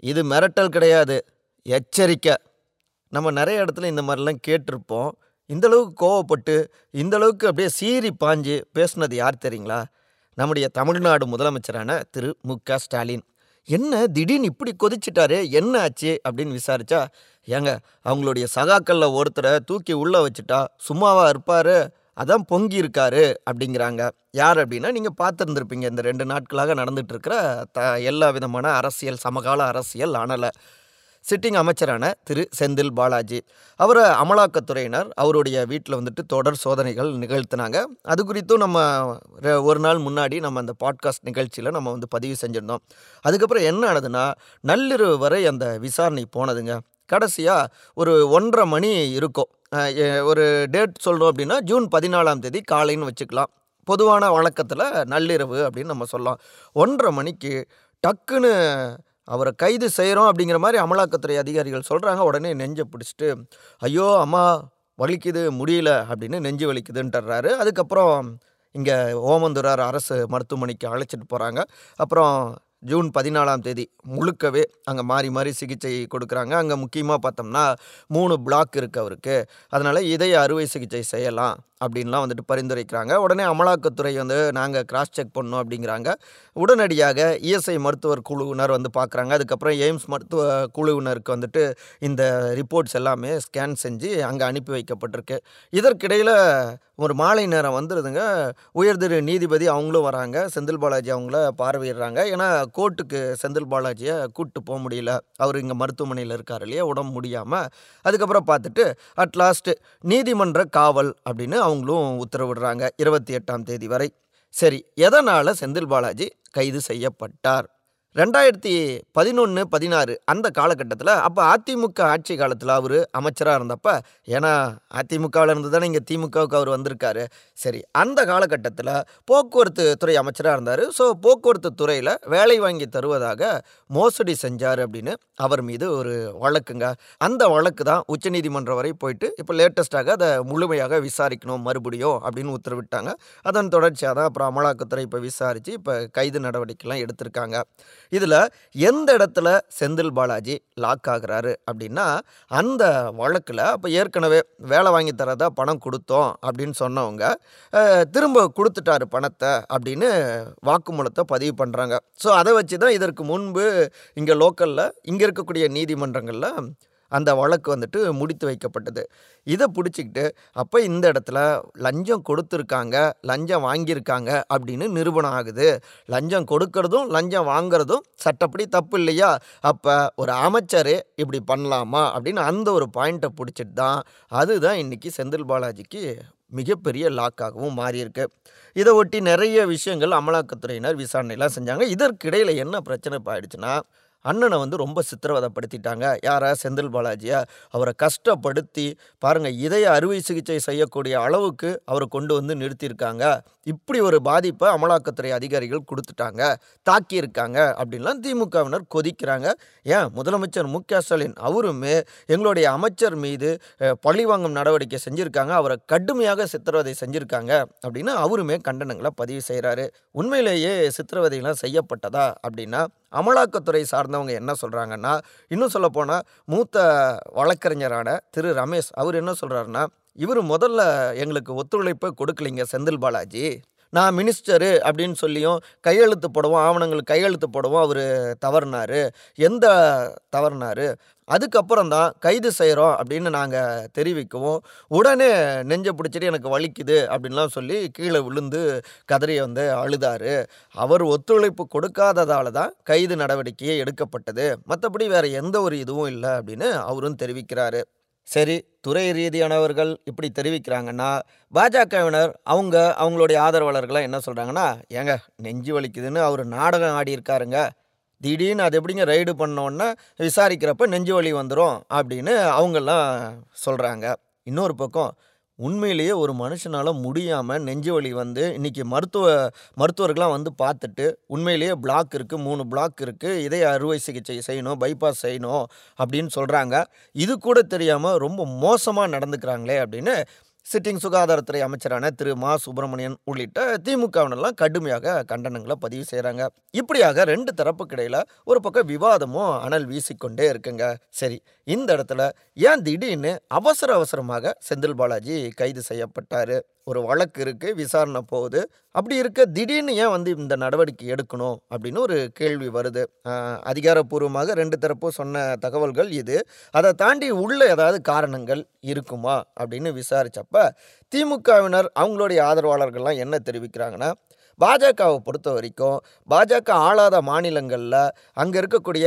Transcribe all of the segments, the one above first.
இது மிரட்டல் கிடையாது. எச்சரிக்கை. நம்ம நிறைய இடத்துல இந்த மாதிரிலாம் கேட்டிருப்போம். இந்தளவுக்கு கோவப்பட்டு இந்த அளவுக்கு அப்படியே சீறி பாஞ்சு பேசுனது யார் தெரியுங்களா? நம்முடைய தமிழ்நாடு முதலமைச்சரான திரு. மு. க. ஸ்டாலின். என்ன திடீர்னு இப்படி கொதிச்சிட்டாரு? என்ன ஆச்சு? அப்படின்னு விசாரிச்சா ஏங்க அவங்களுடைய சகாக்களில் ஒருத்தரை தூக்கி உள்ளே வச்சுட்டா சும்மாவாக இருப்பார்? அதான் பொங்கி இருக்காரு அப்படிங்கிறாங்க. யார் அப்படின்னா நீங்கள் பார்த்துருந்துருப்பீங்க இந்த ரெண்டு நாட்களாக நடந்துட்டு இருக்கிற த எல்லா விதமான அரசியல் சமகால அரசியல் அனலை சிட்டிங் அமைச்சரான திரு. செந்தில் பாலாஜி. அவரை அமலாக்கத்துறையினர் அவருடைய வீட்டில் வந்துட்டு தொடர் சோதனைகள் நிகழ்த்தினாங்க. அது குறித்தும் நம்ம ரெ- ஒரு நாள் முன்னாடி நம்ம அந்த பாட்காஸ்ட் நிகழ்ச்சியில் நம்ம வந்து பதிவு செஞ்சுருந்தோம். அதுக்கப்புறம் என்ன ஆனதுன்னா நள்ளிரவு வரை அந்த விசாரணை போனதுங்க. கடைசியாக ஒரு ஒன்றரை மணி இருக்கும். ஒரு டேட் சொல்கிறோம் அப்படின்னா ஜூன் பதினாலாம் தேதி காலைன்னு வச்சுக்கலாம். பொதுவான வழக்கத்தில் நள்ளிரவு அப்படின்னு நம்ம சொல்லலாம். ஒன்றரை மணிக்கு டக்குன்னு அவரை கைது செய்கிறோம் அப்படிங்கிற மாதிரி அமலாக்கத்துறை அதிகாரிகள் சொல்கிறாங்க உடனே நெஞ்சை பிடிச்சிட்டு ஐயோ அம்மா வலிக்குது முடியல அப்படின்னு நெஞ்சு வலிக்குதுன்ட்டுறாரு அதுக்கப்புறம் இங்கே ஓமந்துரார் அரசு மருத்துவமனைக்கு அழைச்சிட்டு போகிறாங்க அப்புறம் ஜூன் பதினாலாம் தேதி முழுக்கவே அங்கே மாறி மாறி சிகிச்சை கொடுக்குறாங்க. அங்கே முக்கியமாக பார்த்தோம்னா மூணு பிளாக் இருக்குது அவருக்கு. அதனால் இதய அறுவை சிகிச்சை செய்யலாம் அப்படின்லாம் வந்துட்டு பரிந்துரைக்கிறாங்க. உடனே அமலாக்கத்துறை வந்து நாங்கள் கிராஸ் செக் பண்ணோம் அப்படிங்கிறாங்க. உடனடியாக இஎஸ்ஐ மருத்துவர் குழுவினர் வந்து பார்க்குறாங்க. அதுக்கப்புறம் எய்ம்ஸ் மருத்துவ குழுவினருக்கு வந்துட்டு இந்த ரிப்போர்ட்ஸ் எல்லாமே ஸ்கேன் செஞ்சு அங்கே அனுப்பி வைக்கப்பட்டிருக்கு. இதற்கிடையில் ஒரு மாலை நேரம் வந்துடுதுங்க உயர்திரு நீதிபதி அவங்களும் வராங்க. செந்தில் பாலாஜி அவங்கள பார்வையிடுறாங்க. ஏன்னா கோர்ட்டுக்கு செந்தில் பாலாஜியை கூப்பிட்டு போக முடியல. அவர் இங்கே மருத்துவமனையில் இருக்கார் இல்லையா? உடம்பு முடியாமல் அதுக்கப்புறம் பார்த்துட்டு அட் லாஸ்ட்டு நீதிமன்ற காவல் அப்படின்னு அவங்களும் உத்தரவிடுறாங்க இருபத்தி எட்டாம் தேதி வரை. சரி எதனால் செந்தில் பாலாஜி கைது செய்யப்பட்டார்? ரெண்டாயிரத்தி பதினொன்று பதினாறு அந்த காலகட்டத்தில் அப்போ அதிமுக ஆட்சி காலத்தில் அவர் அமைச்சராக இருந்தப்ப ஏன்னா அதிமுகவில் இருந்து தானே இங்கே திமுகவுக்கு அவர் வந்திருக்காரு. சரி அந்த காலகட்டத்தில் போக்குவரத்து துறை அமைச்சராக இருந்தார். ஸோ போக்குவரத்து துறையில் வேலை வாங்கி தருவதாக மோசடி செஞ்சார் அப்படின்னு அவர் மீது ஒரு வழக்குங்க. அந்த வழக்கு தான் உச்சநீதிமன்றம் வரை போயிட்டு இப்போ லேட்டஸ்ட்டாக அதை முழுமையாக விசாரிக்கணும் மறுபடியும் அப்படின்னு உத்தரவிட்டாங்க. அதன் தொடர்ச்சியாக தான் அப்புறம் அமலாக்கத்துறை இப்போ விசாரித்து இப்போ கைது நடவடிக்கைலாம் எடுத்திருக்காங்க. இதில் எந்த இடத்துல செந்தில் பாலாஜி லாக் ஆகுறாரு அப்படின்னா அந்த வழக்கில் அப்போ ஏற்கனவே வேலை வாங்கி தரதா பணம் கொடுத்தோம் அப்படின்னு சொன்னவங்க திரும்ப கொடுத்துட்டாரு பணத்தை அப்படின்னு வாக்குமூலத்தை பதிவு பண்ணுறாங்க ஸோ அதை வச்சு தான் இதற்கு முன்பு இங்கே லோக்கலில் இங்கே இருக்கக்கூடிய நீதிமன்றங்களில் அந்த வழக்கு வந்துட்டு முடித்து வைக்கப்பட்டது. இதை பிடிச்சிக்கிட்டு அப்போ இந்த இடத்துல லஞ்சம் கொடுத்துருக்காங்க லஞ்சம் வாங்கியிருக்காங்க அப்படின்னு நிரூபணம் ஆகுது. லஞ்சம் கொடுக்கறதும் லஞ்சம் வாங்குறதும் சட்டப்படி தப்பு இல்லையா? அப்போ ஒரு அமைச்சர் இப்படி பண்ணலாமா? அப்படின்னு அந்த ஒரு பாயிண்ட்டை பிடிச்சிட்டு தான் அதுதான் இன்றைக்கி செந்தில் பாலாஜிக்கு மிகப்பெரிய லாக்காகவும் மாறியிருக்கு. இதை ஒட்டி நிறைய விஷயங்கள் அமலாக்கத்துறையினர் விசாரணையெல்லாம் செஞ்சாங்க. இதற்கிடையில் என்ன பிரச்சனை ஆயிடுச்சுன்னா அண்ணனை வந்து ரொம்ப சித்திரவதைப்படுத்திட்டாங்க. யாரா செந்தில் பாலாஜியா? அவரை கஷ்டப்படுத்தி பாருங்கள் இதய அறுவை சிகிச்சை செய்யக்கூடிய அளவுக்கு அவரை கொண்டு வந்து நிறுத்தியிருக்காங்க. இப்படி ஒரு பாதிப்பை அமலாக்கத்துறை அதிகாரிகள் கொடுத்துட்டாங்க தாக்கியிருக்காங்க அப்படின்லாம் திமுகவினர் கொதிக்கிறாங்க. ஏன்? முதலமைச்சர் மு க ஸ்டாலின் அவருமே எங்களுடைய அமைச்சர் மீது அஹ், பழிவாங்கும் நடவடிக்கை செஞ்சுருக்காங்க அவரை கடுமையாக சித்திரவதை செஞ்சுருக்காங்க அப்படின்னு அவருமே கண்டனங்களை பதிவு செய்கிறாரு உண்மையிலேயே சித்திரவதைலாம் செய்யப்பட்டதா அப்படின்னா அமலாக்கத்துறை இருந்தவங்க என்ன சொல்கிறாங்கன்னா இன்னும் சொல்லப்போனால் மூத்த வழக்கறிஞரான திரு ரமேஷ் அவர் என்ன சொல்கிறாருன்னா இவர் முதல்ல எங்களுக்கு ஒத்துழைப்பை கொடுக்கலைங்க செந்தில் பாலாஜி. நான் மினிஸ்டரு அப்படின்னு சொல்லியும் கையெழுத்து போடவும் ஆவணங்கள் கையெழுத்து போடவும் அவர் தவறுனாரு. எந்த தவறினார்? அதுக்கப்புறம் தான் கைது செய்கிறோம் அப்படின்னு நாங்கள் தெரிவிக்கவும். உடனே நெஞ்சை பிடிச்சிட்டு எனக்கு வலிக்குது அப்படின்லாம் சொல்லி கீழே விழுந்து கதறி வந்து அழுதார். அவர் ஒத்துழைப்பு கொடுக்காததால தான் கைது நடவடிக்கையே எடுக்கப்பட்டது. மற்றபடி வேற எந்த ஒரு இதுவும் இல்லை அப்படின்னு அவரும் தெரிவிக்கிறாரு. சரி துறை ரீதியானவர்கள் இப்படி தெரிவிக்கிறாங்கன்னா பாஜகவினர் அவங்க அவங்களுடைய ஆதரவாளர்கள்லாம் என்ன சொல்கிறாங்கன்னா ஏங்க நெஞ்சு வலிக்குதுன்னு அவர் நாடகம் ஆடியிருக்காருங்க. திடீர்னு அது எப்படிங்க ரைடு பண்ணோன்னா விசாரிக்கிறப்ப நெஞ்சு வலி வந்துடும் அப்படின்னு அவங்கெல்லாம் சொல்கிறாங்க இன்னொரு பக்கம் உண்மையிலேயே ஒரு மனுஷனால் முடியாமல் நெஞ்சு வலி வந்து இன்றைக்கி மருத்துவ மருத்துவர்கள்லாம் வந்து பார்த்துட்டு உண்மையிலேயே பிளாக் இருக்குது மூணு பிளாக் இருக்குது இதய அறுவை சிகிச்சை செய்யணும் பைபாஸ் செய்யணும் அப்படின்னு சொல்கிறாங்க இது கூட தெரியாமல் ரொம்ப மோசமாக நடந்துக்கிறாங்களே அப்படின்னு சிட்டிங் சுகாதாரத்துறை அமைச்சரான திரு. மா. சுப்பிரமணியன் உள்ளிட்ட திமுகவினெல்லாம் கடுமையாக கண்டனங்களை பதிவு செய்கிறாங்க இப்படியாக ரெண்டு தரப்புக்கு இடையில் ஒரு பக்கம் விவாதமும் அனல் வீசிக்கொண்டே இருக்குங்க. சரி இந்த இடத்துல ஏன் திடீர்னு அவசர அவசரமாக செந்தில் பாலாஜி கைது செய்யப்பட்டார்? ஒரு வழக்கு இருக்குது விசாரணை போகுது. அப்படி இருக்க திடீர்னு ஏன் வந்து இந்த நடவடிக்கை எடுக்கணும் அப்படின்னு ஒரு கேள்வி வருது. அதிகாரப்பூர்வமாக ரெண்டு தரப்பும் சொன்ன தகவல்கள் இது. அதை தாண்டி உள்ள ஏதாவது காரணங்கள் இருக்குமா அப்படின்னு விசாரித்தப்ப திமுகவினர் அவங்களுடைய ஆதரவாளர்கள்லாம் என்ன தெரிவிக்கிறாங்கன்னா பாஜகவை பொறுத்த வரைக்கும் பாஜக ஆளாத மாநிலங்களில் அங்கே இருக்கக்கூடிய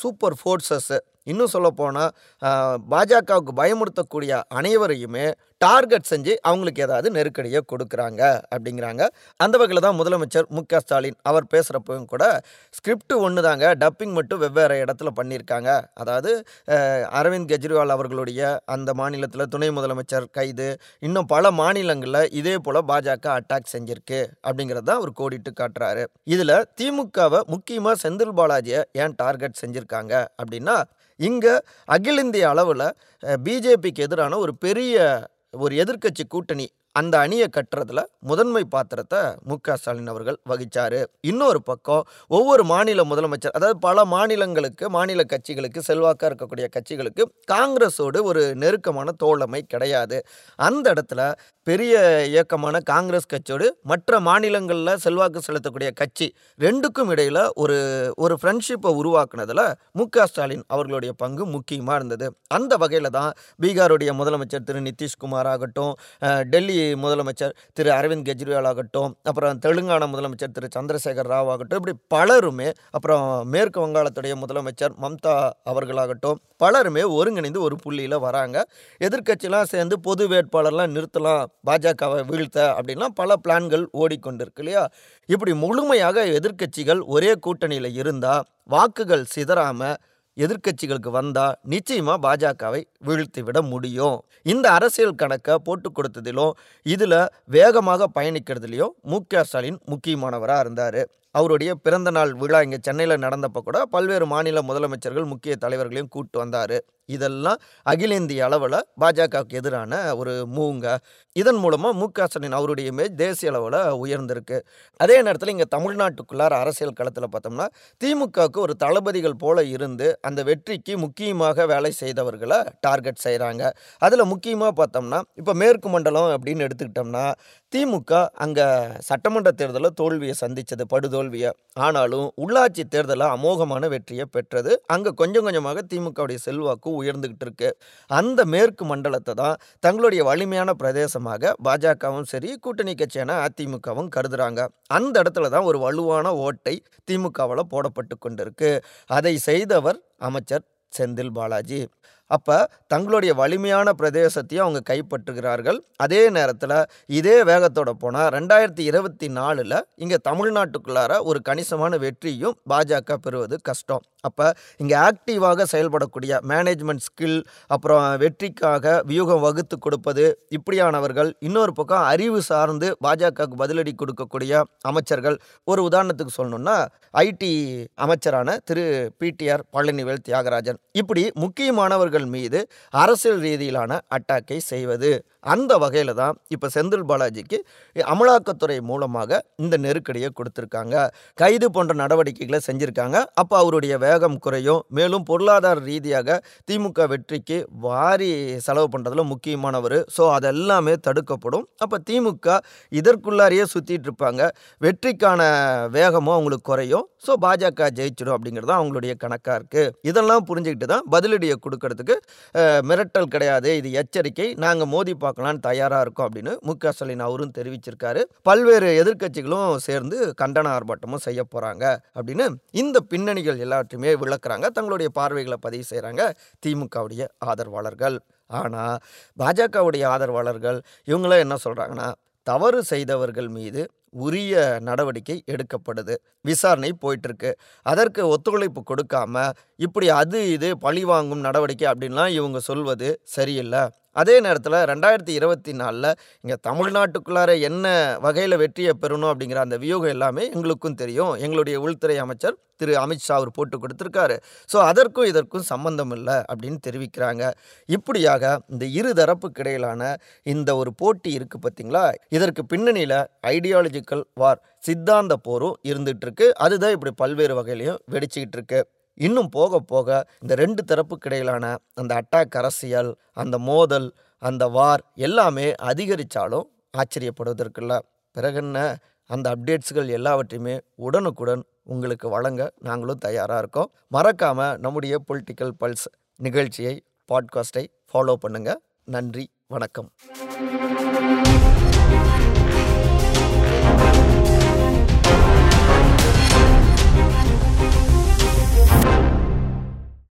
சூப்பர் ஃபோர்ஸஸ்ஸு இன்னும் சொல்லப்போனால் பாஜகவுக்கு பயமுறுத்தக்கூடிய அனைவரையுமே டார்கெட் செஞ்சு அவங்களுக்கு ஏதாவது நெருக்கடியை கொடுக்குறாங்க அப்படிங்கிறாங்க. அந்த வகையில் தான் முதலமைச்சர் மு க ஸ்டாலின் அவர் பேசுகிறப்பவும் கூட ஸ்கிரிப்ட் ஒன்று தாங்க டப்பிங் மட்டும் வெவ்வேறு இடத்துல பண்ணியிருக்காங்க. அதாவது அரவிந்த் கெஜ்ரிவால் அவர்களுடைய அந்த மாநிலத்தில் துணை முதலமைச்சர் கைது இன்னும் பல மாநிலங்களில் இதே போல் பாஜக அட்டாக் செஞ்சிருக்கு தான் அவர் கோடிட்டு காட்டுறாரு. இதில் திமுகவை முக்கியமாக செந்தில் பாலாஜியை ஏன் டார்கெட் செஞ்சுருக்காங்க அப்படின்னா இங்கே அகில இந்திய அளவில் பிஜேபிக்கு எதிரான ஒரு பெரிய ஒரு எதிர்க்கட்சி கூட்டணி அந்த அணியை கட்டுறதுல முதன்மை பாத்திரத்தை மு க ஸ்டாலின் அவர்கள் வகித்தார் இன்னொரு பக்கம் ஒவ்வொரு மாநில முதலமைச்சர் அதாவது பல மாநிலங்களுக்கு மாநில கட்சிகளுக்கு செல்வாக்காக இருக்கக்கூடிய கட்சிகளுக்கு காங்கிரஸோடு ஒரு நெருக்கமான தோழமை கிடையாது. அந்த இடத்துல பெரிய இயக்கமான காங்கிரஸ் கட்சியோடு மற்ற மாநிலங்களில் செல்வாக்கு செலுத்தக்கூடிய கட்சி ரெண்டுக்கும் இடையில் ஒரு ஒரு ஃப்ரெண்ட்ஷிப்பை உருவாக்குனதில் மு க ஸ்டாலின் அவர்களுடைய பங்கு முக்கியமாக இருந்தது. அந்த வகையில் தான் பீகாருடைய முதலமைச்சர் திரு நிதிஷ்குமார் ஆகட்டும் டெல்லி முதலமைச்சர் திரு அரவிந்த் கெஜ்ரிவால் ஆகட்டும் அப்புறம் தெலுங்கானா முதலமைச்சர் திரு சந்திரசேகர் ராவ் ஆகட்டும் இப்படி பலருமே அப்புறம் மேற்கு வங்காளத்துடைய முதலமைச்சர் மம்தா அவர்களாகட்டும் பலருமே ஒருங்கிணைந்து ஒரு புள்ளியில் வராங்க. எதிர்க்கட்சிலாம் சேர்ந்து பொது வேட்பாளர்லாம் நிறுத்தலாம் பாஜகவை வீழ்த்த அப்படின்லாம் பல பிளான்கள் ஓடிக்கொண்டிருக்கு இல்லையா இப்படி முழுமையாக எதிர்க்கட்சிகள் ஒரே கூட்டணியில் இருந்தால் வாக்குகள் சிதறாமல் எதிர்க்கட்சிகளுக்கு வந்தால் நிச்சயமாக பாஜகவை வீழ்த்தி விட முடியும். இந்த அரசியல் கணக்கை போட்டு கொடுத்ததிலும் இதில் வேகமாக பயணிக்கிறதுலையும் மு க ஸ்டாலின் முக்கியமானவராக இருந்தார். அவருடைய பிறந்த நாள் விழா இங்கே சென்னையில் நடந்தப்போ கூட பல்வேறு மாநில முதலமைச்சர்கள் முக்கிய தலைவர்களையும் கூட்டு வந்தார். இதெல்லாம் அகில இந்திய அளவில் பாஜகவுக்கு எதிரான ஒரு மூங்க. இதன் மூலமாக மு க ஸ்டாலின் அவருடைய இமேஜ் தேசிய அளவில் உயர்ந்திருக்கு. அதே நேரத்தில் இங்கே தமிழ்நாட்டுக்குள்ளார அரசியல் களத்தில் பார்த்தோம்னா திமுகவுக்கு ஒரு தளபதிகள் போல இருந்து அந்த வெற்றிக்கு முக்கியமாக வேலை செய்தவர்களை டார்கெட் செய்கிறாங்க அதில் முக்கியமாக பார்த்தோம்னா இப்போ மேற்கு மண்டலம் அப்படின்னு எடுத்துக்கிட்டோம்னா திமுக அங்கே சட்டமன்ற தேர்தலில் தோல்வியை சந்தித்தது படுதோல் படுதோல்வியை ஆனாலும் உள்ளாட்சி தேர்தலில் அமோகமான வெற்றியை பெற்றது. அங்கே கொஞ்சம் கொஞ்சமாக திமுகவுடைய செல்வாக்கு உயர்ந்துக்கிட்டு இருக்கு அந்த மேற்கு மண்டலத்தை தான் தங்களுடைய வலிமையான பிரதேசமாக பாஜகவும் சரி கூட்டணி கட்சியான அதிமுகவும் கருதுறாங்க. அந்த இடத்துல தான் ஒரு வலுவான ஓட்டை திமுகவில் போடப்பட்டு கொண்டிருக்கு. அதை செய்தவர் அமைச்சர் செந்தில் பாலாஜி. அப்போ தங்களுடைய வலிமையான பிரதேசத்தையும் அவங்க கைப்பற்றுகிறார்கள். அதே நேரத்தில் இதே வேகத்தோட போனால் ரெண்டாயிரத்தி இருபத்தி நாலில் இங்கே தமிழ்நாட்டுக்குள்ளார ஒரு கணிசமான வெற்றியும் பாஜக பெறுவது கஷ்டம். அப்போ இங்கே ஆக்டிவாக செயல்படக்கூடிய மேனேஜ்மெண்ட் ஸ்கில் அப்புறம் வெற்றிக்காக வியூகம் வகுத்து கொடுப்பது இப்படியானவர்கள் இன்னொரு பக்கம் அறிவு சார்ந்து பாஜகவுக்கு பதிலடி கொடுக்கக்கூடிய அமைச்சர்கள். ஒரு உதாரணத்துக்கு சொல்லணும்னா ஐடி அமைச்சரான திரு பிடிஆர் பழனிவேல் தியாகராஜன். இப்படி முக்கியமானவர்கள் மீது அரசியல் ரீதியிலான அட்டாக்கை செய்வது. அந்த வகையில் தான் இப்போ செந்தில் பாலாஜிக்கு அமலாக்கத்துறை மூலமாக இந்த நெருக்கடியை கொடுத்துருக்காங்க. கைது போன்ற நடவடிக்கைகளை செஞ்சுருக்காங்க. அப்போ அவருடைய வேகம் குறையும். மேலும் பொருளாதார ரீதியாக திமுக வெற்றிக்கு வாரி செலவு பண்ணுறதுல முக்கியமானவர். ஸோ அதெல்லாமே தடுக்கப்படும். அப்போ திமுக இதற்குள்ளாரையே சுற்றிட்டு இருப்பாங்க. வெற்றிக்கான வேகமும் அவங்களுக்கு குறையும். ஸோ பாஜக ஜெயிச்சிடும் அப்படிங்கிறது தான் அவங்களுடைய கணக்காக இருக்குது இதெல்லாம் புரிஞ்சுக்கிட்டு தான் பதிலடியை கொடுக்கறதுக்கு மிரட்டல் கிடையாது. இது எச்சரிக்கை. நாங்கள் மோதி பார்க்கலான்னு தயாராக இருக்கும் அப்படின்னு மு க ஸ்டாலின் அவரும் தெரிவிச்சிருக்காரு. பல்வேறு எதிர்க்கட்சிகளும் சேர்ந்து கண்டன ஆர்ப்பாட்டமும் செய்ய போகிறாங்க அப்படின்னு இந்த பின்னணிகள் எல்லாத்தையுமே விளக்குறாங்க. தங்களுடைய பார்வைகளை பதிவு செய்கிறாங்க திமுகவுடைய ஆதரவாளர்கள். ஆனால் பாஜகவுடைய ஆதரவாளர்கள் இவங்களாம் என்ன சொல்கிறாங்கன்னா தவறு செய்தவர்கள் மீது உரிய நடவடிக்கை எடுக்கப்படுது. விசாரணை போயிட்டுருக்கு அதற்கு ஒத்துழைப்பு கொடுக்காம இப்படி அது இது பழி வாங்கும் நடவடிக்கை அப்படின்லாம் இவங்க சொல்வது சரியில்லை. அதே நேரத்தில் ரெண்டாயிரத்தி இருபத்தி நாலில் இங்கே தமிழ்நாட்டுக்குள்ளார என்ன வகையில் வெற்றியை பெறணும் அப்படிங்கிற அந்த வியூகம் எல்லாமே எங்களுக்கும் தெரியும். எங்களுடைய உள்துறை அமைச்சர் திரு அமித்ஷா அவர் போட்டு கொடுத்துருக்காரு. ஸோ அதற்கும் இதற்கும் சம்பந்தம் இல்லை அப்படின்னு தெரிவிக்கிறாங்க. இப்படியாக இந்த இரு தரப்புக்கு இடையிலான இந்த ஒரு போட்டி இருக்குது பார்த்திங்களா இதற்கு பின்னணியில் ஐடியாலஜிக்கல் வார் சித்தாந்த போரும் இருந்துகிட்ருக்கு அதுதான் இப்படி பல்வேறு வகையிலையும் வெடிச்சிக்கிட்டு இருக்குது இன்னும் போக போக இந்த ரெண்டு தரப்புக்கிடையிலான அந்த அட்டாக் அரசியல் அந்த மோதல் அந்த வார் எல்லாமே அதிகரித்தாலும் ஆச்சரியப்படுவதற்கில்ல. பிறகுன்ன அந்த அப்டேட்ஸ்கள் எல்லாவற்றையுமே உடனுக்குடன் உங்களுக்கு வழங்க நாங்களும் தயாராக இருக்கோம். மறக்காமல் நம்முடைய பொலிட்டிக்கல் பல்ஸ் நிகழ்ச்சியை பாட்காஸ்ட்டை ஃபாலோ பண்ணுங்கள் நன்றி வணக்கம்.